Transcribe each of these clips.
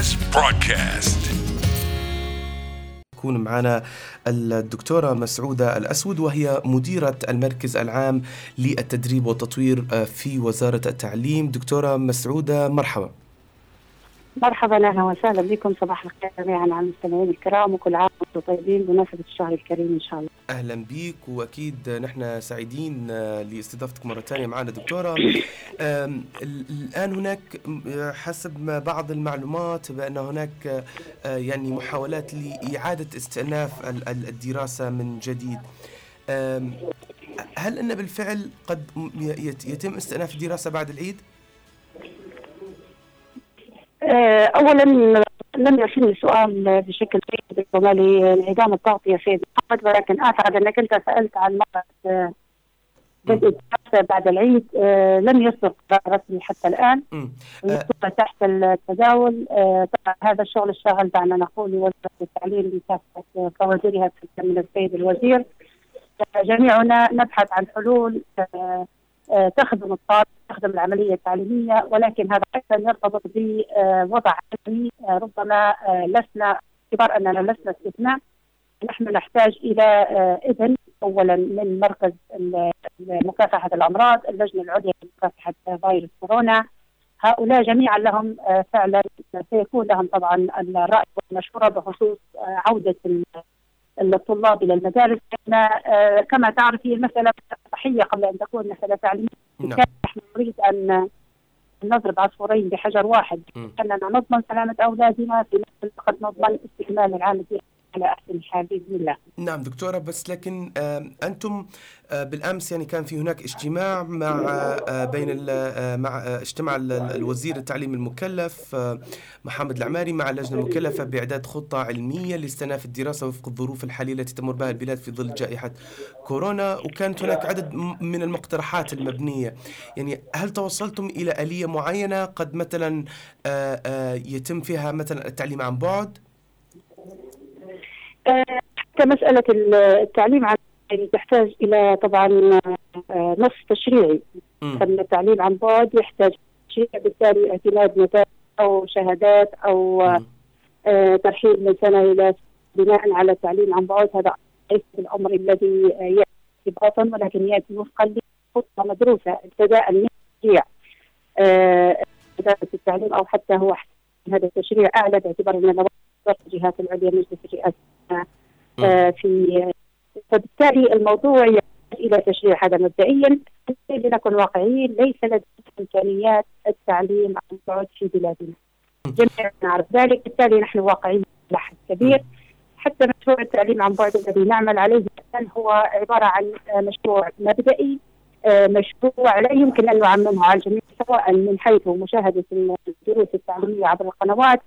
Access Broadcast. تكون معنا الدكتورة مسعودة الأسود وهي مديرة المركز العام للتدريب والتطوير آه، في وزارة التعليم دكتورة مسعودة مرحبا مرحبا أهلا وسهلا بكم صباح الخير جميعا على المستمعين الكرام وكل عام وأنتم طيبين بمناسبة الشهر الكريم إن شاء الله. أهلا بيك وأكيد نحن سعيدين آه، لاستضافتك مرة ثانية معنا دكتورة الآن هناك آه، حسب بعض المعلومات بأن هناك آه، يعني محاولات لإعادة استئناف ال- ال- الدراسة من جديد هل أن بالفعل قد يتم استئناف الدراسة بعد العيد؟ آه، اولا لم يصلني سؤال بشكل جيد ربما لانعدام التغطيه سيد محمد ولكن اعتقد أنك أنت سألت عن آه، بدء الدراسه بعد العيد آه، لم يصدر قرار رسمي حتى الآن. تحت التداول آه، طبعا هذا الشغل اشتغل دعنا نقول لوزارة التعليم بكافة كوادرها من السيد الوزير. آه، جميعنا نبحث عن حلول آه، آه، تخدم الطالب تخدم العملية التعليمية ولكن هذا أيضا يرتبط بوضع علمي. ربما لسنا باعتبار أننا لسنا استثناء. نحن نحتاج إلى إذن اولا من مركز مكافحة الأمراض اللجنة العليا لمكافحة فيروس كورونا. هؤلاء جميعا لهم آه، فعلا سيكون لهم طبعا الرأي والمشورة بخصوص آه، عودة الطلاب إلى المدارس. لأن آه، كما تعرف هي مساله صحية قبل أن تكون مسألة تعليمية. نعم. نحن نريد أن نضرب عصفورين بحجر واحد. اننا نضمن سلامة أولادنا في نفس الوقت نضمن استكمال العام الدراسي على احسن حال بإذن الله. نعم دكتورة بس لكن آه، بالأمس يعني كان في هناك اجتماع مع بين مع اجتمع ال- ال- الوزير التعليم المكلف محمد العماري مع اللجنة المكلفة بإعداد خطة علمية لاستئناف الدراسة وفق الظروف الحالية التي تمر بها البلاد في ظل جائحة كورونا وكانت هناك عدد من المقترحات المبنية يعني هل توصلتم إلى آلية معينة قد مثلا يتم فيها مثلا التعليم عن بعد؟ ال- التعليم عن يعني تحتاج إلى طبعا آه، نص تشريعي. فان التعليم عن بعد يحتاج تشريع بالتالي اعتماد نتائج أو شهادات أو آه، ترحيل من سنة إلى بناء على التعليم عن بعد هذا ليس الامر الذي يأتي استباطا ولكن يأتي وفقا لخطة مدروسة ابتداء من تشريع آه، التعليم أو حتى هو هذا التشريع أعلى باعتبار أن الجهات العليا مجلس الرئاسه في فبالتالي الموضوع يحتاج إلى تشريع. هذا مبدئيا لنكن واقعيين ليس لدينا إمكانيات التعليم عن بعد في بلادنا. جميعنا نعرف ذلك. بالتالي نحن واقعيين إلى حد كبير حتى مشروع التعليم عن بعد الذي نعمل عليه الآن هو عبارة عن آه، مشروع مبدئي آه، مشروع لا يمكن أن نعممه على الجميع سواء من حيث مشاهدة الدروس التعليمية عبر القنوات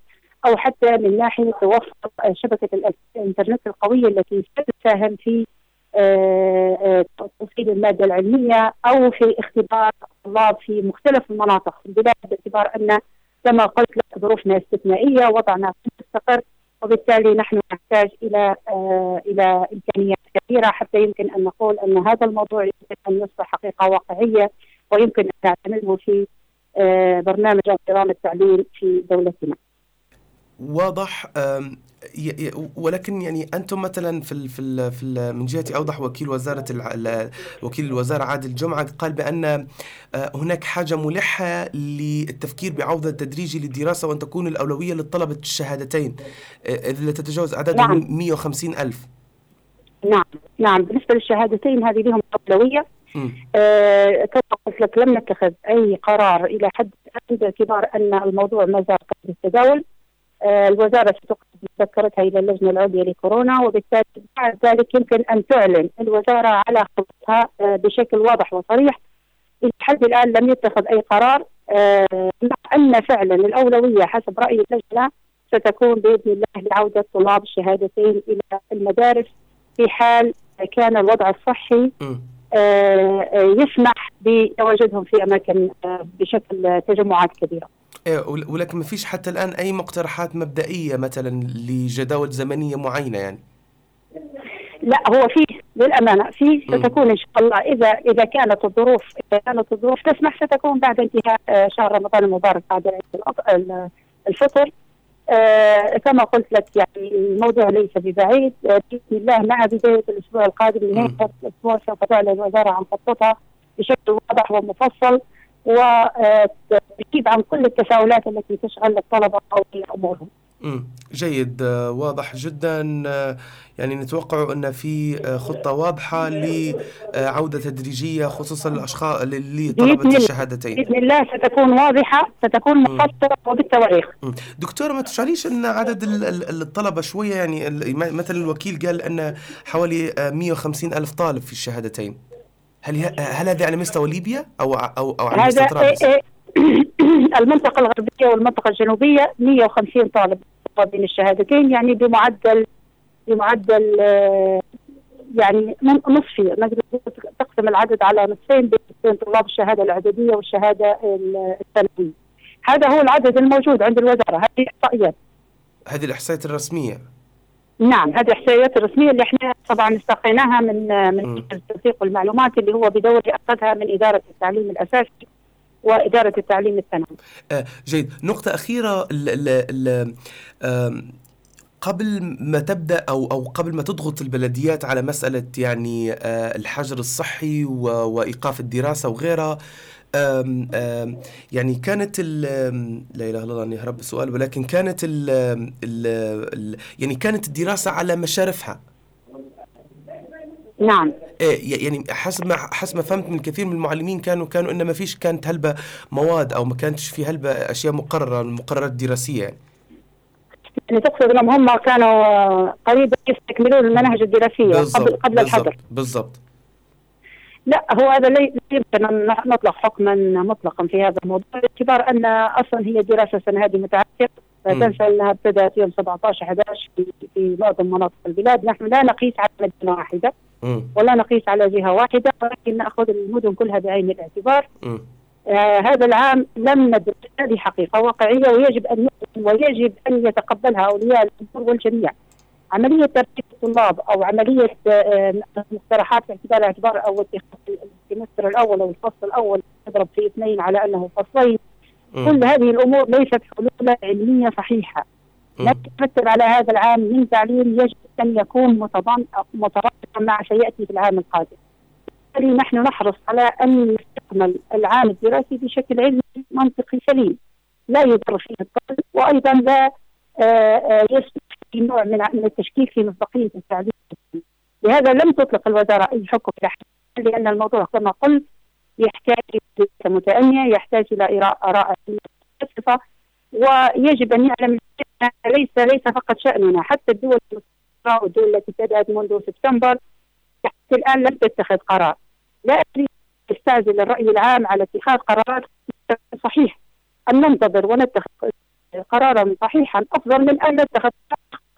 أو حتى من ناحية توفر شبكة الإنترنت القوية التي ستساهم في آه، آه، توصيل المادة العلمية أو في اختبار الطلاب في مختلف المناطق في البلاد باعتبار أن كما قلت لك ظروفنا استثنائية وضعنا مستقر وبالتالي نحن نحتاج إلى آه، إلى إمكانيات كثيره حتى يمكن أن نقول أن هذا الموضوع يمكن أن يصبح حقيقة واقعية ويمكن أن نعتمده في برنامج أو نظام التعليم في دولتنا. واضح ولكن يعني أنتم مثلا في ال في ال في ال من جهة أوضح وكيل وزارة وكيل الوزارة عادل جمعه قال بأن آه، هناك حاجة ملحة للتفكير بعوده تدريجي للدراسة وأن تكون الأولوية للطلبة الشهادتين آه، اذ لا تتجاوز اعدادهم نعم. 150 ألف نعم نعم بالنسبة للشهادتين هذه لهم أولوية. آه، كما قلت لك لم نتخذ أي قرار إلى حد الان باعتبار أن الموضوع ما زال قيد التداول آه، الوزارة ستقدم مذكرتها إلى اللجنة العليا لكورونا وبالتالي بعد ذلك يمكن أن تعلن الوزارة على خطتها آه، بشكل واضح وصريح إلى حد الآن لم يتخذ أي قرار آه، مع أن فعلا الأولوية حسب رأي اللجنة ستكون بإذن الله لعودة طلاب الشهادتين إلى المدارس في حال كان الوضع الصحي يسمح بتواجدهم في أماكن آه، بشكل تجمعات كبيرة. إيه، ول- ولكن ما فيش حتى الآن أي مقترحات مبدئية مثلا لجداول زمنية معينة يعني؟ لا هو فيه للأمانة مم. ستكون إن شاء الله. إذا إذا كانت الظروف إذا كانت الظروف تسمح ستكون بعد انتهاء آه، شهر رمضان المبارك بعد الفطر. آه كما قلت لك يعني الموضوع ليس ببعيد. آه بإذن الله مع بداية الأسبوع القادم نهايه الأسبوع سوف تعلن الوزارة عن خطتها بشكل واضح ومفصل. وتجيب عن كل التساؤلات التي تشغل الطلبه أو امورهم. جيد. واضح جدا. يعني نتوقع أن في خطة واضحة لعوده تدريجية خصوصا للأشخاص لطلبة الشهادتين. بإذن الله ستكون واضحة ستكون مفصله وبالتواريخ دكتور ما تشعريش أن عدد الطلبة شوية يعني مثلا الوكيل قال أن حوالي 150 ألف طالب في الشهادتين. هل هل هذا على مستوى ليبيا أو أو أو على مستوى طرابلس؟ المنطقة الغربية والمنطقة الجنوبية 150 طالب بين الشهادتين يعني بمعدل بمعدل يعني نصفي نقدر تقسم العدد على نصفين بين طلاب الشهادة الإعدادية والشهادة الثانوية. هذا هو العدد الموجود عند الوزارة هذه احصائيات. هذه الإحصائيات الرسمية. نعم هذه الإحصائيات الرسمية اللي إحنا طبعا استقيناها من من التنسيق والمعلومات اللي هو بدوري أخذها من إدارة التعليم الأساسي وإدارة التعليم الثانوي. آه جيد. نقطة أخيرة ال ال ال قبل ما تبدأ أو أو قبل ما تضغط البلديات على مسألة يعني آه الحجر الصحي وإيقاف الدراسة وغيرها يعني كانت لا إله إلا الله أني هرب السؤال ولكن كانت ال يعني كانت الدراسة على مشارفها. نعم. إيه يعني حسب ما حسب ما فهمت من كثير من المعلمين كانوا كانوا انه ما فيش كانت هلبة مواد أو ما كانتش في هلبة أشياء مقررة المقررات الدراسية يعني. يعني تقصد إنهم هم كانوا قريبا يستكملون المناهج الدراسية قبل قبل الحظر بالضبط لا هو هذا لا يمكن أن نطلق حكما مطلقا في هذا الموضوع باعتبار أن أصلا هي دراسة السنة هذه متعثره لا تنسى إنها ابتدات يوم 17 11 في, في معظم مناطق البلاد. نحن لا نقيس على مدينه واحدة. ولا نقيس على جهة واحدة ولكن نأخذ المدن كلها بعين الاعتبار. آه هذا العام لم ندرس هذه حقيقة واقعية ويجب أن ويجب أن يتقبلها أولياء الأمور والجميع. عملية ترتيب الطلاب أو عملية آه مقترحات باعتبار الاعتبار أو اتخاذ السمستر الأول أو الفصل الأول نضرب في اثنين على أنه فصلين. كل هذه الأمور ليست حلول علمية صحيحة. لا تترتب على هذا العام من تعليم يجب أن يكون مترابطا مع سيأتي في العام القادم. بالتالي نحن نحرص على أن يستكمل العام الدراسي بشكل علمي منطقي سليم لا يضر فيه الطالب وأيضا لا يسمح في نوع من التشكيك في مصداقية التعليم لهذا لم تطلق الوزارة أي حكم لأن الموضوع كما قلت يحتاج إلى متأنية يحتاج إلى اراء متخصصه ويجب أن يعلم ليس ليس فقط شأننا. حتى الدول والدول التي بدات منذ سبتمبر حتى الآن لم تتخذ قرار. لا اريد تستعجل الرأي العام على اتخاذ قرارات صحيح. أن ننتظر ونتخذ قرارا صحيحا. أفضل من أن نتخذ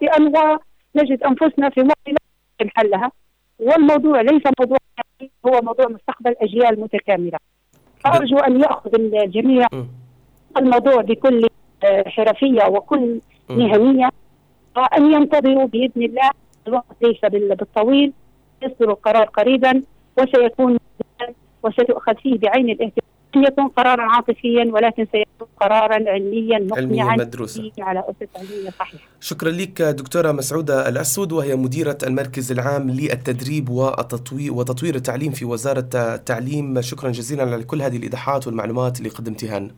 لأن ونجد أنفسنا في موضوع لا حلها. والموضوع ليس موضوع هو موضوع مستقبل أجيال متكاملة. أرجو أن يأخذ الجميع الموضوع بكل حرفية وكل مهنيه وأن ينتظروا بإذن الله. الوقت ليس بالطويل. يصدر القرار قريبا وسيكون وستؤخذ فيه بعين الاهتمام. لن يكون قرارا عاطفيا ولكن سيكون قرارا علميا مقنعا مدروسا على أسس علمية صحيحه. شكرا لك دكتورة مسعودة الأسود وهي مديرة المركز العام للتدريب والتطوير وتطوير التعليم في وزارة التعليم، شكرا جزيلا على كل هذه الإيضاحات والمعلومات اللي قدمتها لنا.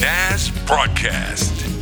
NAS Broadcast